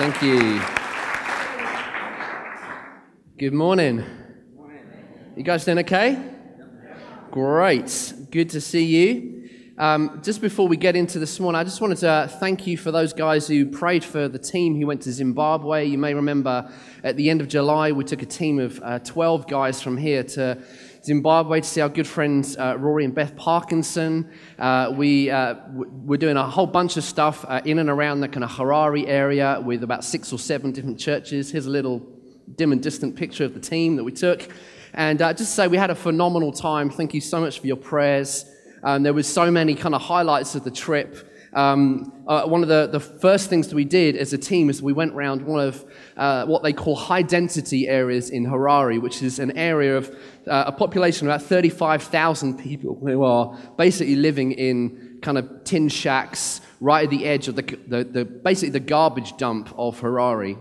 Thank you. Good morning. You guys doing okay? Great. Good to see you. Um, just before we get into this morning, I just wanted to thank you for those guys who prayed for the team who went to Zimbabwe. You may remember at the end of July, we took a team of uh, 12 guys from here to Zimbabwe to see our good friends uh, Rory and Beth Parkinson. Uh, we, uh, we're doing a whole bunch of stuff uh, in and around the kind of Harare area with about six or seven different churches. Here's a little dim and distant picture of the team that we took. And uh, just to say we had a phenomenal time. Thank you so much for your prayers. Um, there was so many kind of highlights of the trip. Um, uh, one of the, the first things that we did as a team is we went around one of uh, what they call high density areas in Harare, which is an area of uh, a population of about 35,000 people who are basically living in kind of tin shacks right at the edge of the, the, the basically the garbage dump of Harare.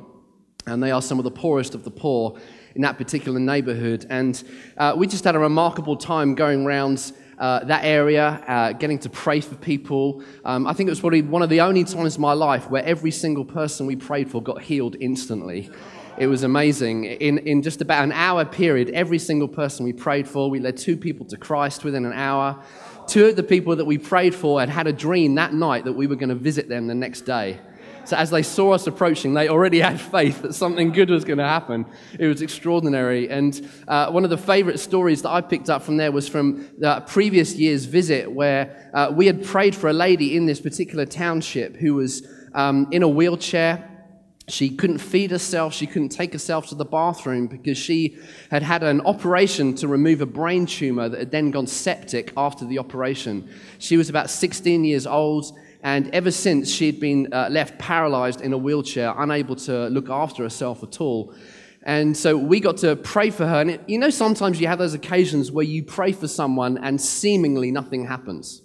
And they are some of the poorest of the poor in that particular neighborhood. And uh, we just had a remarkable time going around uh, that area, uh, getting to pray for people. Um, I think it was probably one of the only times in my life where every single person we prayed for got healed instantly. It was amazing. In, in just about an hour period, every single person we prayed for, we led two people to Christ within an hour. Two of the people that we prayed for had had a dream that night that we were going to visit them the next day. So as they saw us approaching, they already had faith that something good was going to happen. It was extraordinary. And uh, one of the favorite stories that I picked up from there was from the previous year's visit, where uh, we had prayed for a lady in this particular township who was um, in a wheelchair. She couldn't feed herself. She couldn't take herself to the bathroom because she had had an operation to remove a brain tumor that had then gone septic after the operation. She was about 16 years old and ever since, she'd been uh, left paralyzed in a wheelchair, unable to look after herself at all. And so we got to pray for her. And it, you know, sometimes you have those occasions where you pray for someone and seemingly nothing happens.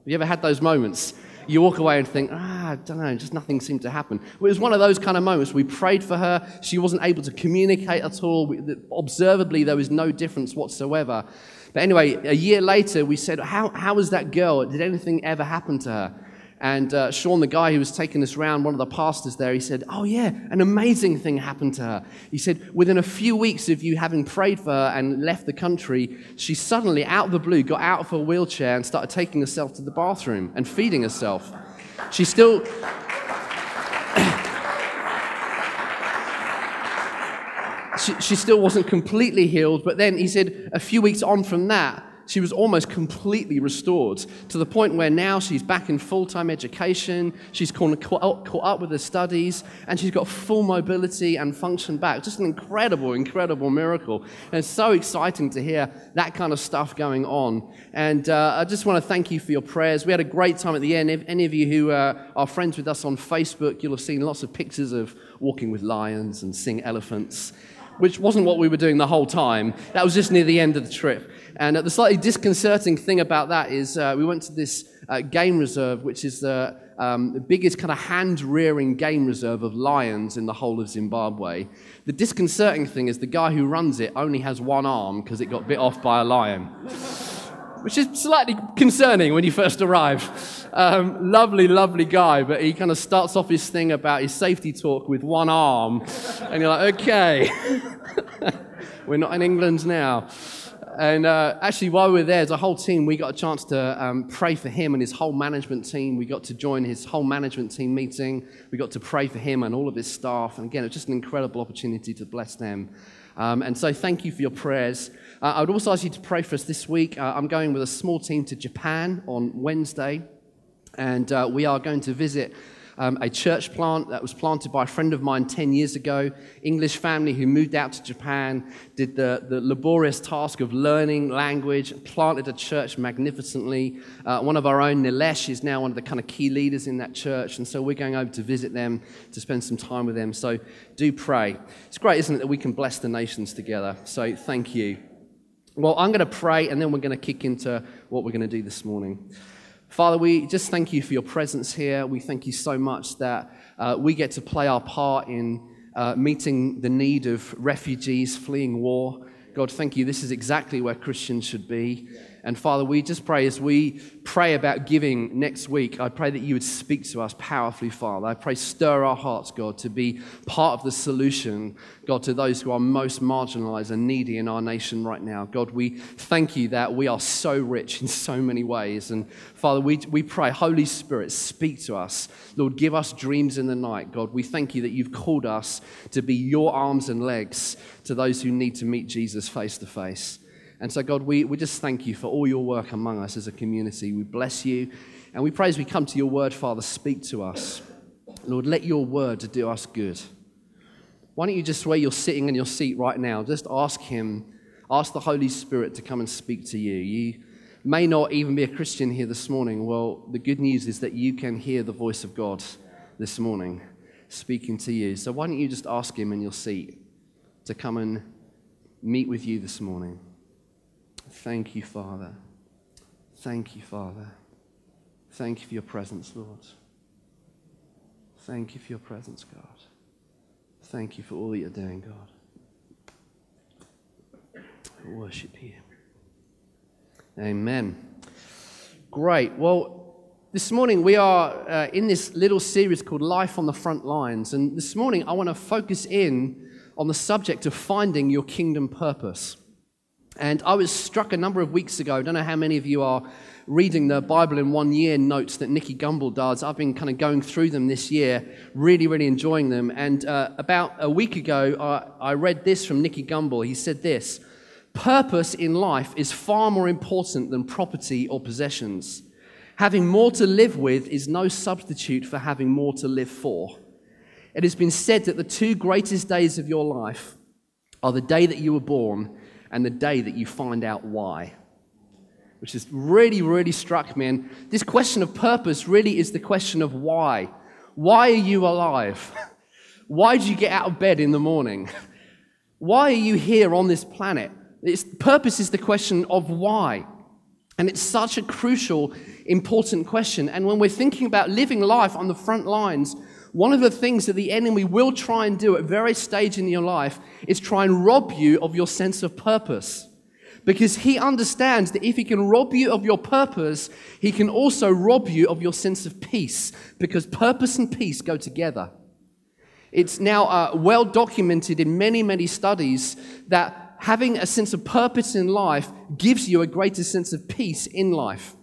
Have you ever had those moments? You walk away and think, ah, I don't know, just nothing seemed to happen. Well, it was one of those kind of moments. We prayed for her. She wasn't able to communicate at all. We, observably, there was no difference whatsoever. But anyway, a year later, we said, How, how was that girl? Did anything ever happen to her? And uh, Sean, the guy who was taking us around, one of the pastors there, he said, Oh, yeah, an amazing thing happened to her. He said, Within a few weeks of you having prayed for her and left the country, she suddenly, out of the blue, got out of her wheelchair and started taking herself to the bathroom and feeding herself. She still. She, she still wasn't completely healed, but then he said a few weeks on from that, she was almost completely restored to the point where now she's back in full time education. She's caught, up with her studies and she's got full mobility and function back. Just an incredible, incredible miracle. And it's so exciting to hear that kind of stuff going on. And uh, I just want to thank you for your prayers. We had a great time at the end. If any of you who uh, are friends with us on Facebook, you'll have seen lots of pictures of walking with lions and seeing elephants which wasn't what we were doing the whole time. That was just near the end of the trip. And uh, the slightly disconcerting thing about that is uh, we went to this uh, game reserve, which is the, um, the biggest kind of hand rearing game reserve of lions in the whole of Zimbabwe. The disconcerting thing is the guy who runs it only has one arm because it got bit off by a lion which is slightly concerning when you first arrive. Um, lovely, lovely guy, but he kind of starts off his thing about his safety talk with one arm. And you're like, okay, we're not in England now. And uh, actually, while we were there, as a whole team, we got a chance to um, pray for him and his whole management team. We got to join his whole management team meeting. We got to pray for him and all of his staff. And again, it was just an incredible opportunity to bless them. Um, and so, thank you for your prayers. Uh, I would also ask you to pray for us this week. Uh, I'm going with a small team to Japan on Wednesday, and uh, we are going to visit um, a church plant that was planted by a friend of mine 10 years ago. English family who moved out to Japan, did the, the laborious task of learning language, planted a church magnificently. Uh, one of our own, Nilesh, is now one of the kind of key leaders in that church, and so we're going over to visit them to spend some time with them. So do pray. It's great, isn't it, that we can bless the nations together? So thank you. Well, I'm going to pray and then we're going to kick into what we're going to do this morning. Father, we just thank you for your presence here. We thank you so much that uh, we get to play our part in uh, meeting the need of refugees fleeing war. God, thank you. This is exactly where Christians should be. And Father, we just pray as we pray about giving next week, I pray that you would speak to us powerfully, Father. I pray, stir our hearts, God, to be part of the solution, God, to those who are most marginalized and needy in our nation right now. God, we thank you that we are so rich in so many ways. And Father, we, we pray, Holy Spirit, speak to us. Lord, give us dreams in the night. God, we thank you that you've called us to be your arms and legs to those who need to meet Jesus face to face. And so, God, we, we just thank you for all your work among us as a community. We bless you. And we pray as we come to your word, Father, speak to us. Lord, let your word do us good. Why don't you just, where you're sitting in your seat right now, just ask Him, ask the Holy Spirit to come and speak to you. You may not even be a Christian here this morning. Well, the good news is that you can hear the voice of God this morning speaking to you. So why don't you just ask Him in your seat to come and meet with you this morning? Thank you, Father. Thank you, Father. Thank you for your presence, Lord. Thank you for your presence, God. Thank you for all that you're doing, God. I worship you. Amen. Great. Well, this morning we are uh, in this little series called Life on the Front Lines. And this morning I want to focus in on the subject of finding your kingdom purpose. And I was struck a number of weeks ago. I don't know how many of you are reading the Bible in one year notes that Nicky Gumbel does. I've been kind of going through them this year, really, really enjoying them. And uh, about a week ago, I, I read this from Nicky Gumbel. He said this Purpose in life is far more important than property or possessions. Having more to live with is no substitute for having more to live for. It has been said that the two greatest days of your life are the day that you were born and the day that you find out why. Which has really, really struck me. And this question of purpose really is the question of why. Why are you alive? Why do you get out of bed in the morning? Why are you here on this planet? It's, purpose is the question of why. And it's such a crucial, important question. And when we're thinking about living life on the front lines, one of the things that the enemy will try and do at various stages in your life is try and rob you of your sense of purpose. Because he understands that if he can rob you of your purpose, he can also rob you of your sense of peace. Because purpose and peace go together. It's now uh, well documented in many, many studies that having a sense of purpose in life gives you a greater sense of peace in life.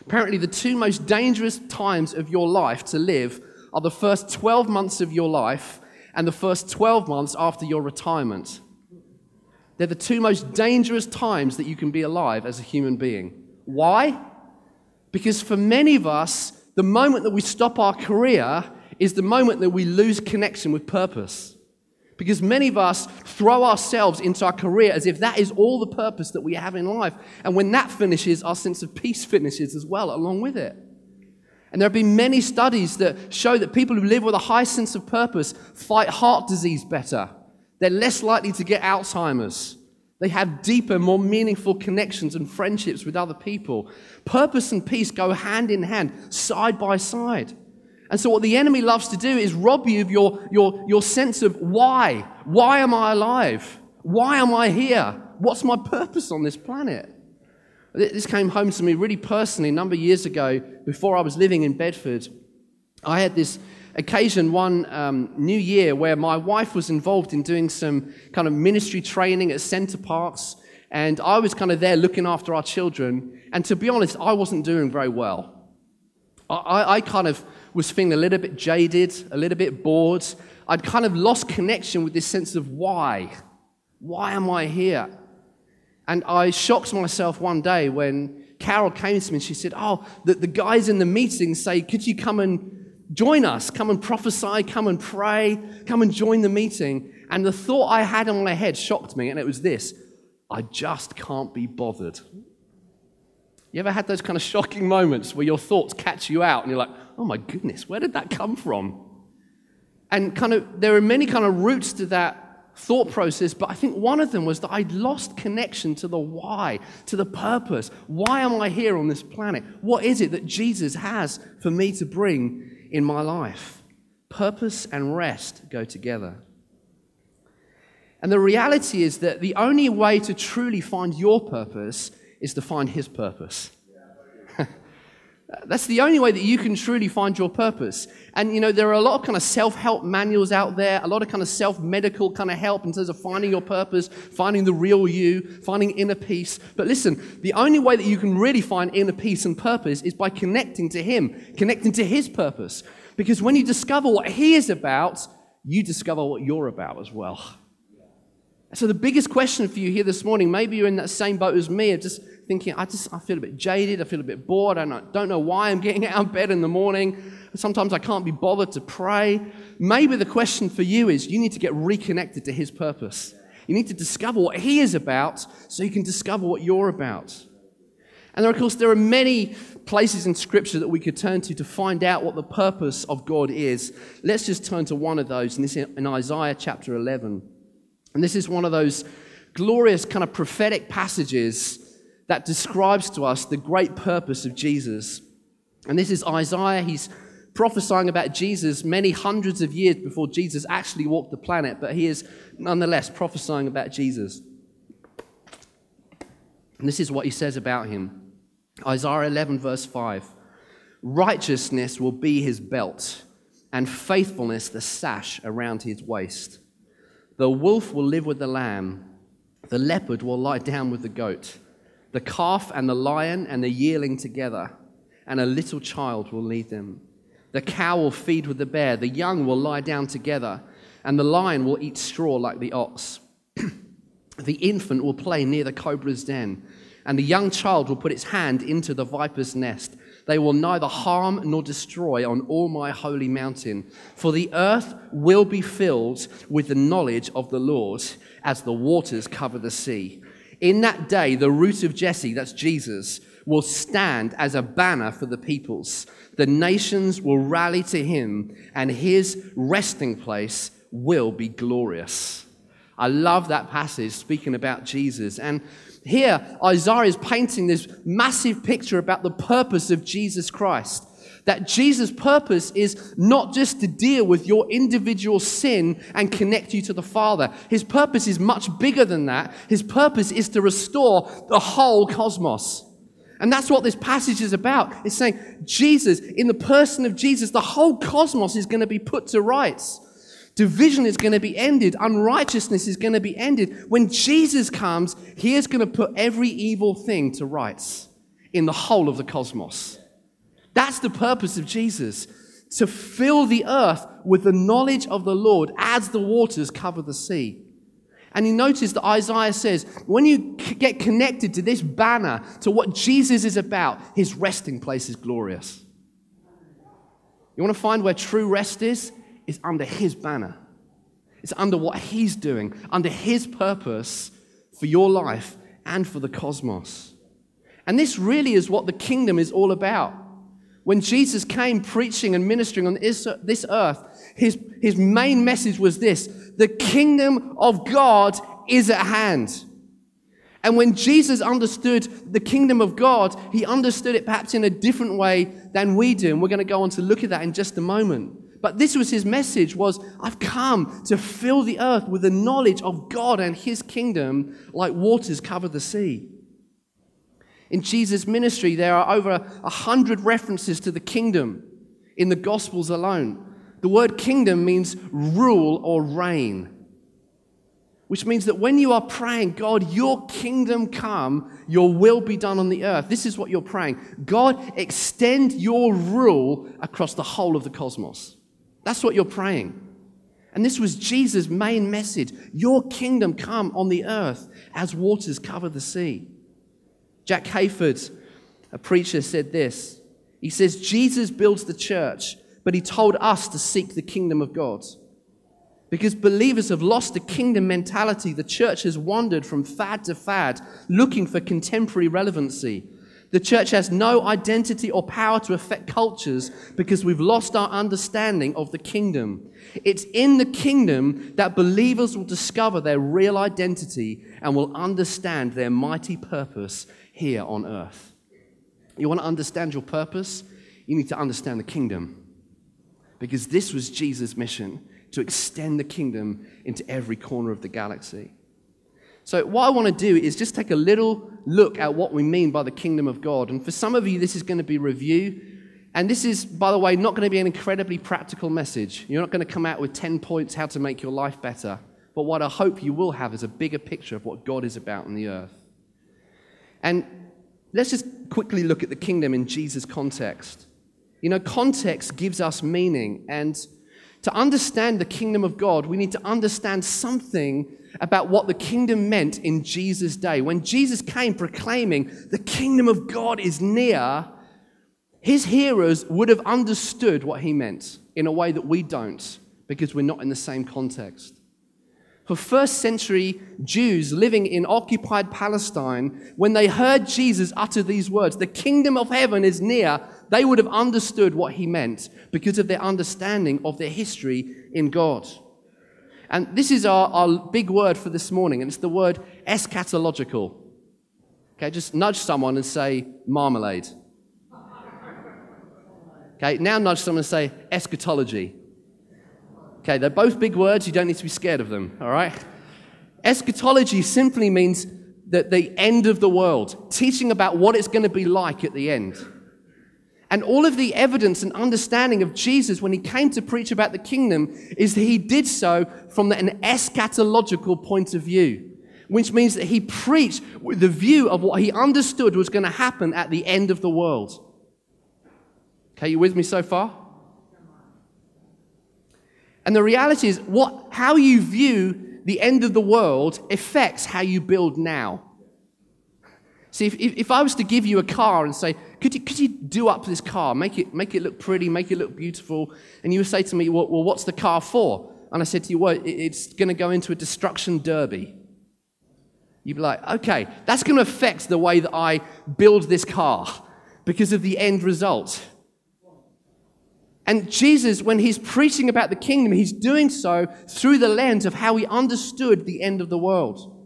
Apparently, the two most dangerous times of your life to live are the first 12 months of your life and the first 12 months after your retirement. They're the two most dangerous times that you can be alive as a human being. Why? Because for many of us, the moment that we stop our career is the moment that we lose connection with purpose. Because many of us throw ourselves into our career as if that is all the purpose that we have in life. And when that finishes, our sense of peace finishes as well, along with it. And there have been many studies that show that people who live with a high sense of purpose fight heart disease better. They're less likely to get Alzheimer's. They have deeper, more meaningful connections and friendships with other people. Purpose and peace go hand in hand, side by side. And so, what the enemy loves to do is rob you of your, your, your sense of why. Why am I alive? Why am I here? What's my purpose on this planet? This came home to me really personally a number of years ago before I was living in Bedford. I had this occasion one um, New Year where my wife was involved in doing some kind of ministry training at Center Parcs, and I was kind of there looking after our children. And to be honest, I wasn't doing very well. I, I kind of was feeling a little bit jaded, a little bit bored. I'd kind of lost connection with this sense of why. Why am I here? And I shocked myself one day when Carol came to me and she said, Oh, the, the guys in the meeting say, Could you come and join us? Come and prophesy, come and pray, come and join the meeting. And the thought I had in my head shocked me, and it was this I just can't be bothered. You ever had those kind of shocking moments where your thoughts catch you out and you're like, oh my goodness, where did that come from? And kind of, there are many kind of roots to that thought process, but I think one of them was that I'd lost connection to the why, to the purpose. Why am I here on this planet? What is it that Jesus has for me to bring in my life? Purpose and rest go together. And the reality is that the only way to truly find your purpose is to find His purpose. That's the only way that you can truly find your purpose. And you know, there are a lot of kind of self help manuals out there, a lot of kind of self medical kind of help in terms of finding your purpose, finding the real you, finding inner peace. But listen, the only way that you can really find inner peace and purpose is by connecting to Him, connecting to His purpose. Because when you discover what He is about, you discover what you're about as well. So, the biggest question for you here this morning, maybe you're in that same boat as me, of just thinking, I just I feel a bit jaded, I feel a bit bored, I don't, don't know why I'm getting out of bed in the morning. Sometimes I can't be bothered to pray. Maybe the question for you is you need to get reconnected to His purpose. You need to discover what He is about so you can discover what you're about. And there, of course, there are many places in Scripture that we could turn to to find out what the purpose of God is. Let's just turn to one of those, and this is in Isaiah chapter 11. And this is one of those glorious kind of prophetic passages that describes to us the great purpose of Jesus. And this is Isaiah. He's prophesying about Jesus many hundreds of years before Jesus actually walked the planet, but he is nonetheless prophesying about Jesus. And this is what he says about him Isaiah 11, verse 5 Righteousness will be his belt, and faithfulness the sash around his waist. The wolf will live with the lamb, the leopard will lie down with the goat, the calf and the lion and the yearling together, and a little child will lead them. The cow will feed with the bear, the young will lie down together, and the lion will eat straw like the ox. the infant will play near the cobra's den, and the young child will put its hand into the viper's nest. They will neither harm nor destroy on all my holy mountain, for the earth will be filled with the knowledge of the Lord as the waters cover the sea. In that day, the root of Jesse, that's Jesus, will stand as a banner for the peoples. The nations will rally to him, and his resting place will be glorious. I love that passage speaking about Jesus. And here, Isaiah is painting this massive picture about the purpose of Jesus Christ. That Jesus' purpose is not just to deal with your individual sin and connect you to the Father. His purpose is much bigger than that. His purpose is to restore the whole cosmos. And that's what this passage is about. It's saying Jesus, in the person of Jesus, the whole cosmos is going to be put to rights. Division is going to be ended. Unrighteousness is going to be ended. When Jesus comes, he is going to put every evil thing to rights in the whole of the cosmos. That's the purpose of Jesus to fill the earth with the knowledge of the Lord as the waters cover the sea. And you notice that Isaiah says, when you get connected to this banner, to what Jesus is about, his resting place is glorious. You want to find where true rest is? It's under His banner. It's under what He's doing, under His purpose for your life and for the cosmos. And this really is what the kingdom is all about. When Jesus came preaching and ministering on this earth, his, his main message was this the kingdom of God is at hand. And when Jesus understood the kingdom of God, he understood it perhaps in a different way than we do. And we're going to go on to look at that in just a moment. But this was his message was I've come to fill the earth with the knowledge of God and his kingdom like waters cover the sea. In Jesus' ministry, there are over a hundred references to the kingdom in the Gospels alone. The word kingdom means rule or reign, which means that when you are praying, God, your kingdom come, your will be done on the earth, this is what you're praying. God, extend your rule across the whole of the cosmos. That's what you're praying. And this was Jesus' main message Your kingdom come on the earth as waters cover the sea. Jack Hayford, a preacher, said this. He says, Jesus builds the church, but he told us to seek the kingdom of God. Because believers have lost the kingdom mentality, the church has wandered from fad to fad, looking for contemporary relevancy. The church has no identity or power to affect cultures because we've lost our understanding of the kingdom. It's in the kingdom that believers will discover their real identity and will understand their mighty purpose here on earth. You want to understand your purpose? You need to understand the kingdom. Because this was Jesus' mission to extend the kingdom into every corner of the galaxy. So, what I want to do is just take a little look at what we mean by the kingdom of God. And for some of you, this is going to be review. And this is, by the way, not going to be an incredibly practical message. You're not going to come out with 10 points how to make your life better. But what I hope you will have is a bigger picture of what God is about on the earth. And let's just quickly look at the kingdom in Jesus' context. You know, context gives us meaning. And to understand the kingdom of God, we need to understand something about what the kingdom meant in Jesus' day. When Jesus came proclaiming, the kingdom of God is near, his hearers would have understood what he meant in a way that we don't because we're not in the same context. For first century Jews living in occupied Palestine, when they heard Jesus utter these words, the kingdom of heaven is near, they would have understood what he meant because of their understanding of their history in God. And this is our, our big word for this morning, and it's the word eschatological. Okay, just nudge someone and say marmalade. Okay, now nudge someone and say eschatology. Okay, they're both big words, you don't need to be scared of them, all right? Eschatology simply means that the end of the world, teaching about what it's going to be like at the end. And all of the evidence and understanding of Jesus when he came to preach about the kingdom is that he did so from an eschatological point of view, which means that he preached with the view of what he understood was going to happen at the end of the world. Okay, you with me so far? And the reality is, what, how you view the end of the world affects how you build now. See, if, if I was to give you a car and say, could you, could you do up this car, make it, make it look pretty, make it look beautiful, and you would say to me, well, well what's the car for? And I said to you, well, it's going to go into a destruction derby. You'd be like, okay, that's going to affect the way that I build this car because of the end result. And Jesus, when he's preaching about the kingdom, he's doing so through the lens of how he understood the end of the world.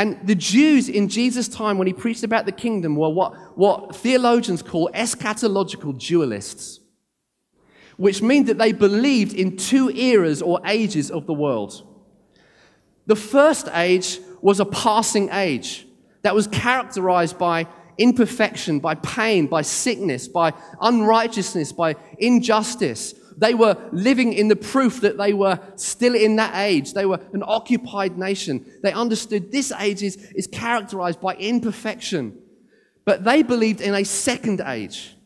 And the Jews in Jesus' time, when he preached about the kingdom, were what, what theologians call eschatological dualists, which means that they believed in two eras or ages of the world. The first age was a passing age that was characterized by imperfection, by pain, by sickness, by unrighteousness, by injustice, they were living in the proof that they were still in that age. They were an occupied nation. They understood this age is, is characterized by imperfection. But they believed in a second age.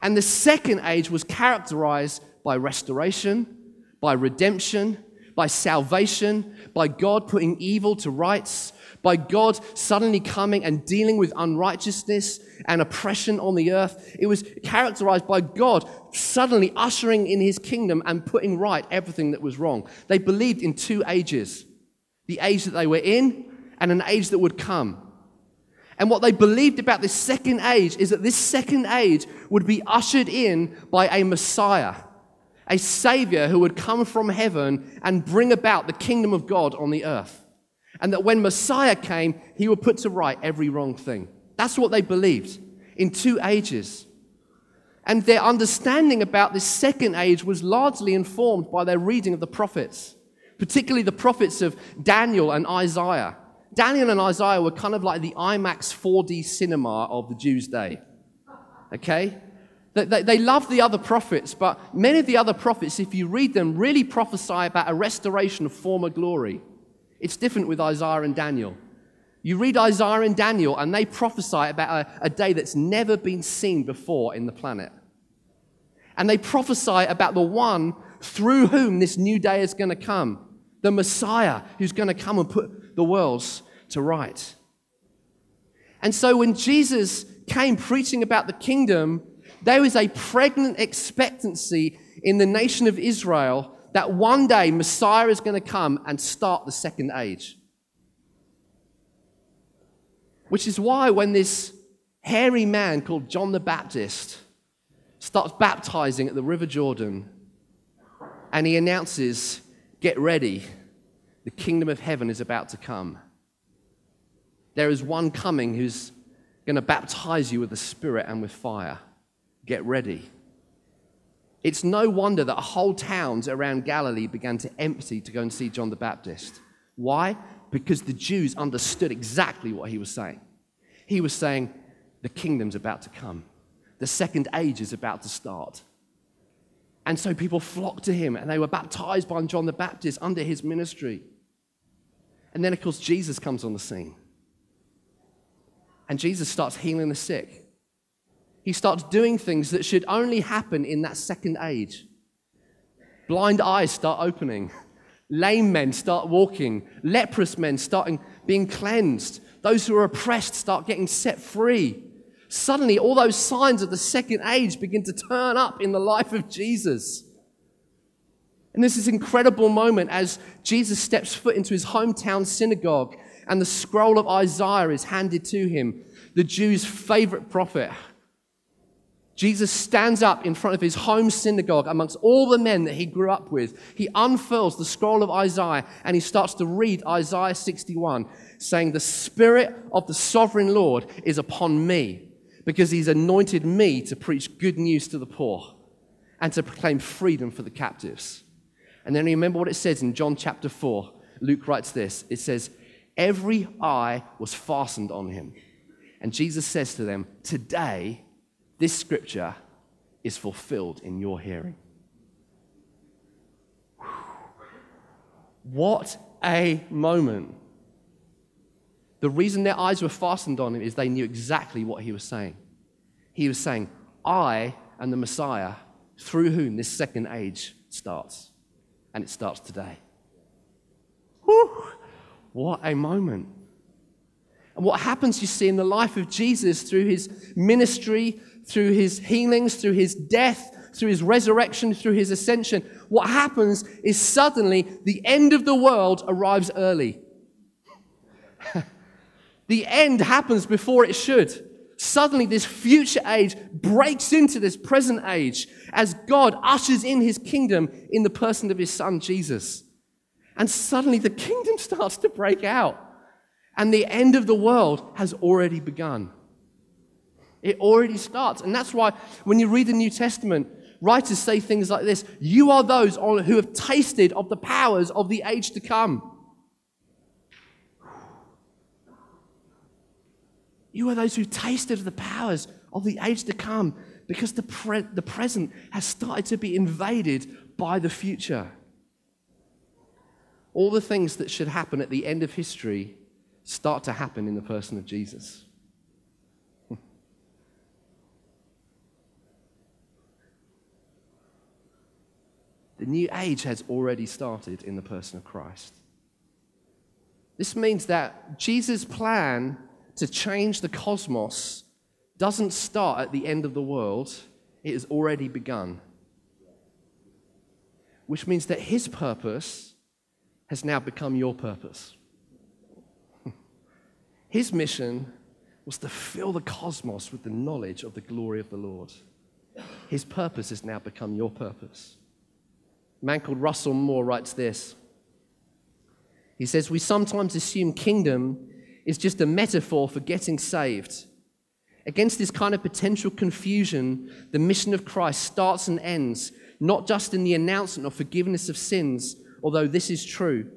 And the second age was characterized by restoration, by redemption, by salvation, by God putting evil to rights, by God suddenly coming and dealing with unrighteousness and oppression on the earth. It was characterized by God suddenly ushering in his kingdom and putting right everything that was wrong. They believed in two ages the age that they were in and an age that would come. And what they believed about this second age is that this second age would be ushered in by a Messiah, a Savior who would come from heaven and bring about the kingdom of God on the earth. And that when Messiah came, he would put to right every wrong thing. That's what they believed in two ages. And their understanding about this second age was largely informed by their reading of the prophets, particularly the prophets of Daniel and Isaiah. Daniel and Isaiah were kind of like the IMAX 4D cinema of the Jews' day. Okay? They, they, love the other prophets, but many of the other prophets, if you read them, really prophesy about a restoration of former glory. It's different with Isaiah and Daniel. You read Isaiah and Daniel, and they prophesy about a, a, day that's never been seen before in the planet. And they prophesy about the one through whom this new day is going to come the Messiah who's going to come and put the worlds to right. And so when Jesus came preaching about the kingdom, there was a pregnant expectancy in the nation of Israel that one day Messiah is going to come and start the second age. Which is why when this hairy man called John the Baptist starts baptizing at the River Jordan and he announces, Get ready, the kingdom of heaven is about to come. There is one coming who's going to baptize you with the Spirit and with fire. Get ready. It's no wonder that whole towns around Galilee began to empty to go and see John the Baptist. Why? Because the Jews understood exactly what he was saying. He was saying, the kingdom's about to come, the second age is about to start. And so people flocked to him and they were baptized by John the Baptist under his ministry. And then, of course, Jesus comes on the scene. And Jesus starts healing the sick. He starts doing things that should only happen in that second age. Blind eyes start opening. Lame men start walking. Leprous men starting being cleansed. Those who are oppressed start getting set free. Suddenly, all those signs of the second age begin to turn up in the life of Jesus. And this is an incredible moment as Jesus steps foot into his hometown synagogue and the scroll of Isaiah is handed to him, the Jews' favorite prophet. Jesus stands up in front of his home synagogue amongst all the men that he grew up with. He unfurls the scroll of Isaiah and he starts to read Isaiah 61, saying, The Spirit of the sovereign Lord is upon me because he's anointed me to preach good news to the poor and to proclaim freedom for the captives. And then remember what it says in John chapter 4. Luke writes this it says, Every eye was fastened on him. And Jesus says to them, Today, this scripture is fulfilled in your hearing. What a moment. The reason their eyes were fastened on him is they knew exactly what he was saying. He was saying, I am the Messiah through whom this second age starts. And it starts today. Whew. What a moment. And what happens, you see, in the life of Jesus through his ministry, through his healings, through his death, through his resurrection, through his ascension, what happens is suddenly the end of the world arrives early. the end happens before it should. Suddenly, this future age breaks into this present age as God ushers in his kingdom in the person of his son, Jesus. And suddenly, the kingdom starts to break out. And the end of the world has already begun. It already starts. And that's why when you read the New Testament, writers say things like this You are those who have tasted of the powers of the age to come. You are those who tasted of the powers of the age to come because the, pre- the present has started to be invaded by the future. All the things that should happen at the end of history start to happen in the person of Jesus. The new age has already started in the person of Christ. This means that Jesus' plan to change the cosmos doesn't start at the end of the world, it has already begun. Which means that his purpose has now become your purpose. His mission was to fill the cosmos with the knowledge of the glory of the Lord. His purpose has now become your purpose. A man called Russell Moore writes this. He says, We sometimes assume kingdom is just a metaphor for getting saved. Against this kind of potential confusion, the mission of Christ starts and ends not just in the announcement of forgiveness of sins, although this is true,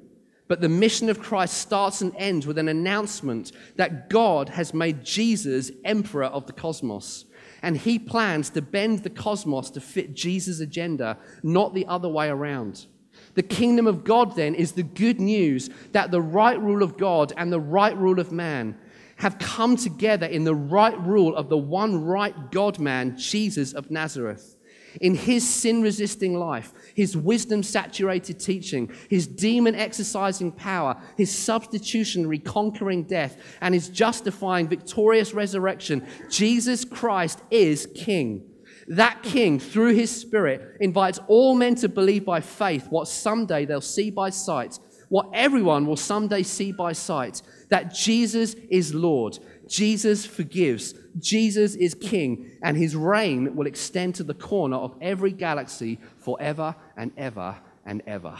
but the mission of Christ starts and ends with an announcement that God has made Jesus emperor of the cosmos and he plans to bend the cosmos to fit Jesus' agenda, not the other way around. The kingdom of God, then, is the good news that the right rule of God and the right rule of man have come together in the right rule of the one right God man, Jesus of Nazareth in his sin resisting life, his wisdom saturated teaching, his demon exercising power, his substitutionary conquering death, and his justifying victorious resurrection, Jesus Christ is King. That King, through his Spirit, invites all men to believe by faith what someday they'll see by sight, what everyone will someday see by sight that Jesus is Lord, Jesus forgives, Jesus is king, and his reign will extend to the corner of every galaxy forever and ever and ever.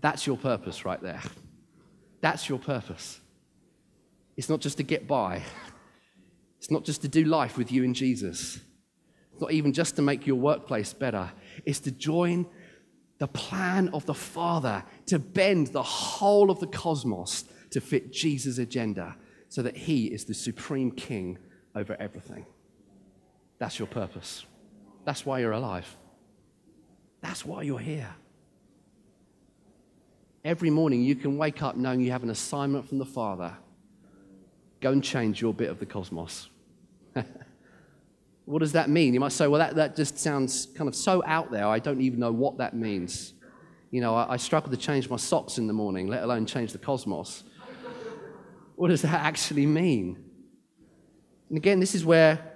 That's your purpose right there. That's your purpose. It's not just to get by, it's not just to do life with you and Jesus, it's not even just to make your workplace better. It's to join the plan of the Father to bend the whole of the cosmos to fit Jesus' agenda so that he is the supreme king over everything. That's your purpose. That's why you're alive. That's why you're here. Every morning you can wake up knowing you have an assignment from the Father. Go and change your bit of the cosmos. what does that mean? You might say, well, that, that just sounds kind of so out there, I don't even know what that means. You know, I, I struggle to change my socks in the morning, let alone change the cosmos. What does that actually mean? And again, this is where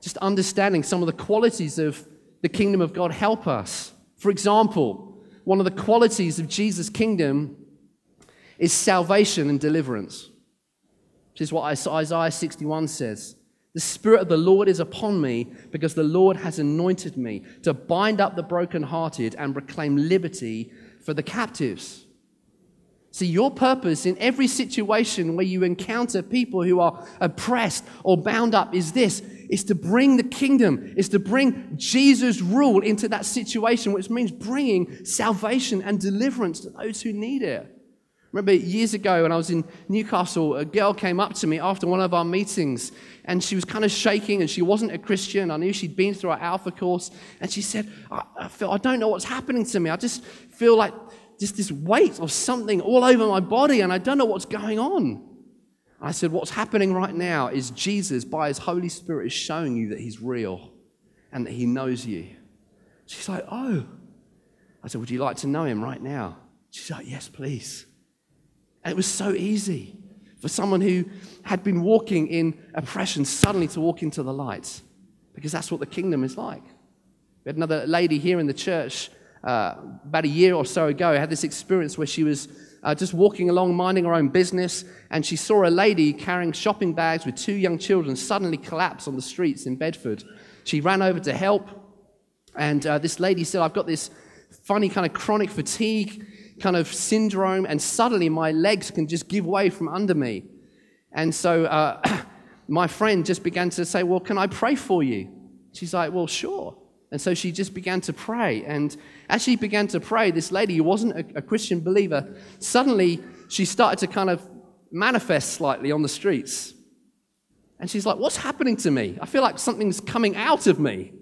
just understanding some of the qualities of the kingdom of God help us. For example, one of the qualities of Jesus' kingdom is salvation and deliverance, which is what Isaiah 61 says. The Spirit of the Lord is upon me because the Lord has anointed me to bind up the brokenhearted and proclaim liberty for the captives. See, your purpose in every situation where you encounter people who are oppressed or bound up is this is to bring the kingdom, is to bring Jesus' rule into that situation, which means bringing salvation and deliverance to those who need it. Remember years ago when I was in Newcastle, a girl came up to me after one of our meetings and she was kind of shaking and she wasn't a Christian. I knew she'd been through our Alpha course and she said, I, I feel, I don't know what's happening to me. I just feel like just this weight of something all over my body and I don't know what's going on. I said, What's happening right now is Jesus, by his Holy Spirit, is showing you that he's real and that he knows you. She's like, Oh. I said, Would you like to know him right now? She's like, Yes, please. And it was so easy for someone who had been walking in oppression suddenly to walk into the light because that's what the kingdom is like. We had another lady here in the church uh, about a year or so ago, had this experience where she was uh, just walking along, minding her own business, and she saw a lady carrying shopping bags with two young children suddenly collapse on the streets in Bedford. She ran over to help, and uh, this lady said, I've got this funny kind of chronic fatigue kind of syndrome, and suddenly my legs can just give way from under me. And so uh, my friend just began to say, Well, can I pray for you? She's like, Well, sure. And so she just began to pray. And as she began to pray, this lady who wasn't a, a Christian believer, suddenly she started to kind of manifest slightly on the streets. And she's like, What's happening to me? I feel like something's coming out of me.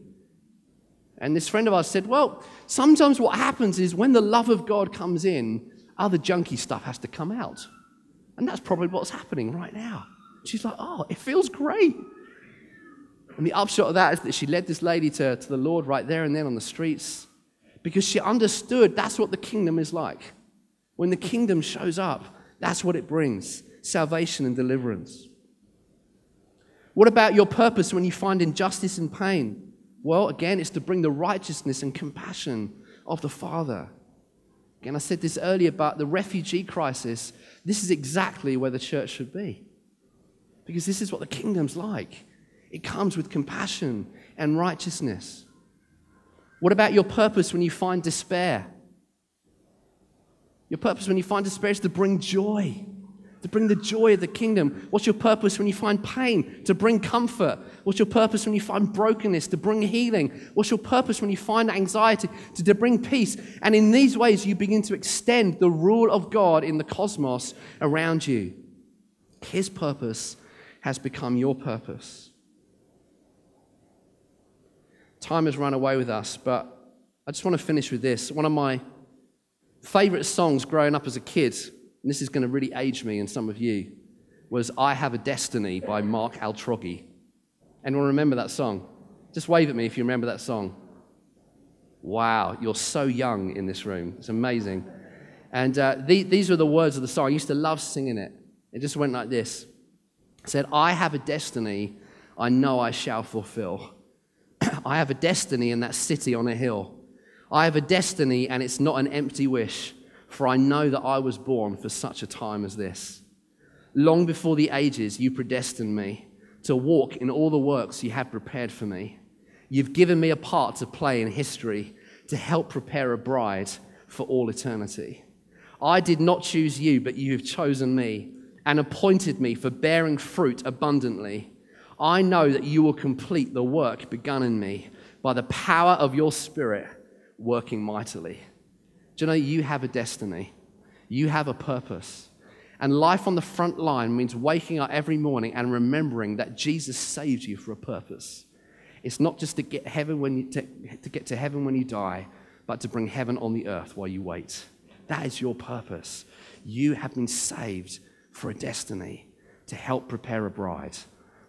And this friend of ours said, Well, sometimes what happens is when the love of God comes in, other junky stuff has to come out. And that's probably what's happening right now. She's like, Oh, it feels great. And the upshot of that is that she led this lady to, to the Lord right there and then on the streets because she understood that's what the kingdom is like. When the kingdom shows up, that's what it brings salvation and deliverance. What about your purpose when you find injustice and pain? Well, again, it's to bring the righteousness and compassion of the Father. Again, I said this earlier about the refugee crisis. This is exactly where the church should be. Because this is what the kingdom's like. It comes with compassion and righteousness. What about your purpose when you find despair? Your purpose when you find despair is to bring joy, to bring the joy of the kingdom. What's your purpose when you find pain? To bring comfort. What's your purpose when you find brokenness? To bring healing. What's your purpose when you find anxiety? To, to bring peace. And in these ways, you begin to extend the rule of God in the cosmos around you. His purpose has become your purpose. Time has run away with us, but I just want to finish with this. One of my favorite songs growing up as a kid, and this is going to really age me and some of you, was I Have a Destiny by Mark Altrogge. Anyone remember that song? Just wave at me if you remember that song. Wow, you're so young in this room. It's amazing. And uh, the, these were the words of the song. I used to love singing it. It just went like this. It said, I have a destiny I know I shall fulfill. I have a destiny in that city on a hill. I have a destiny, and it's not an empty wish, for I know that I was born for such a time as this. Long before the ages, you predestined me to walk in all the works you have prepared for me. You've given me a part to play in history to help prepare a bride for all eternity. I did not choose you, but you have chosen me and appointed me for bearing fruit abundantly I know that you will complete the work begun in me by the power of your Spirit working mightily. Do you know you have a destiny? You have a purpose. And life on the front line means waking up every morning and remembering that Jesus saved you for a purpose. It's not just to get heaven when you, to, to get to heaven when you die, but to bring heaven on the earth while you wait. That is your purpose. You have been saved for a destiny to help prepare a bride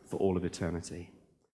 for all of eternity.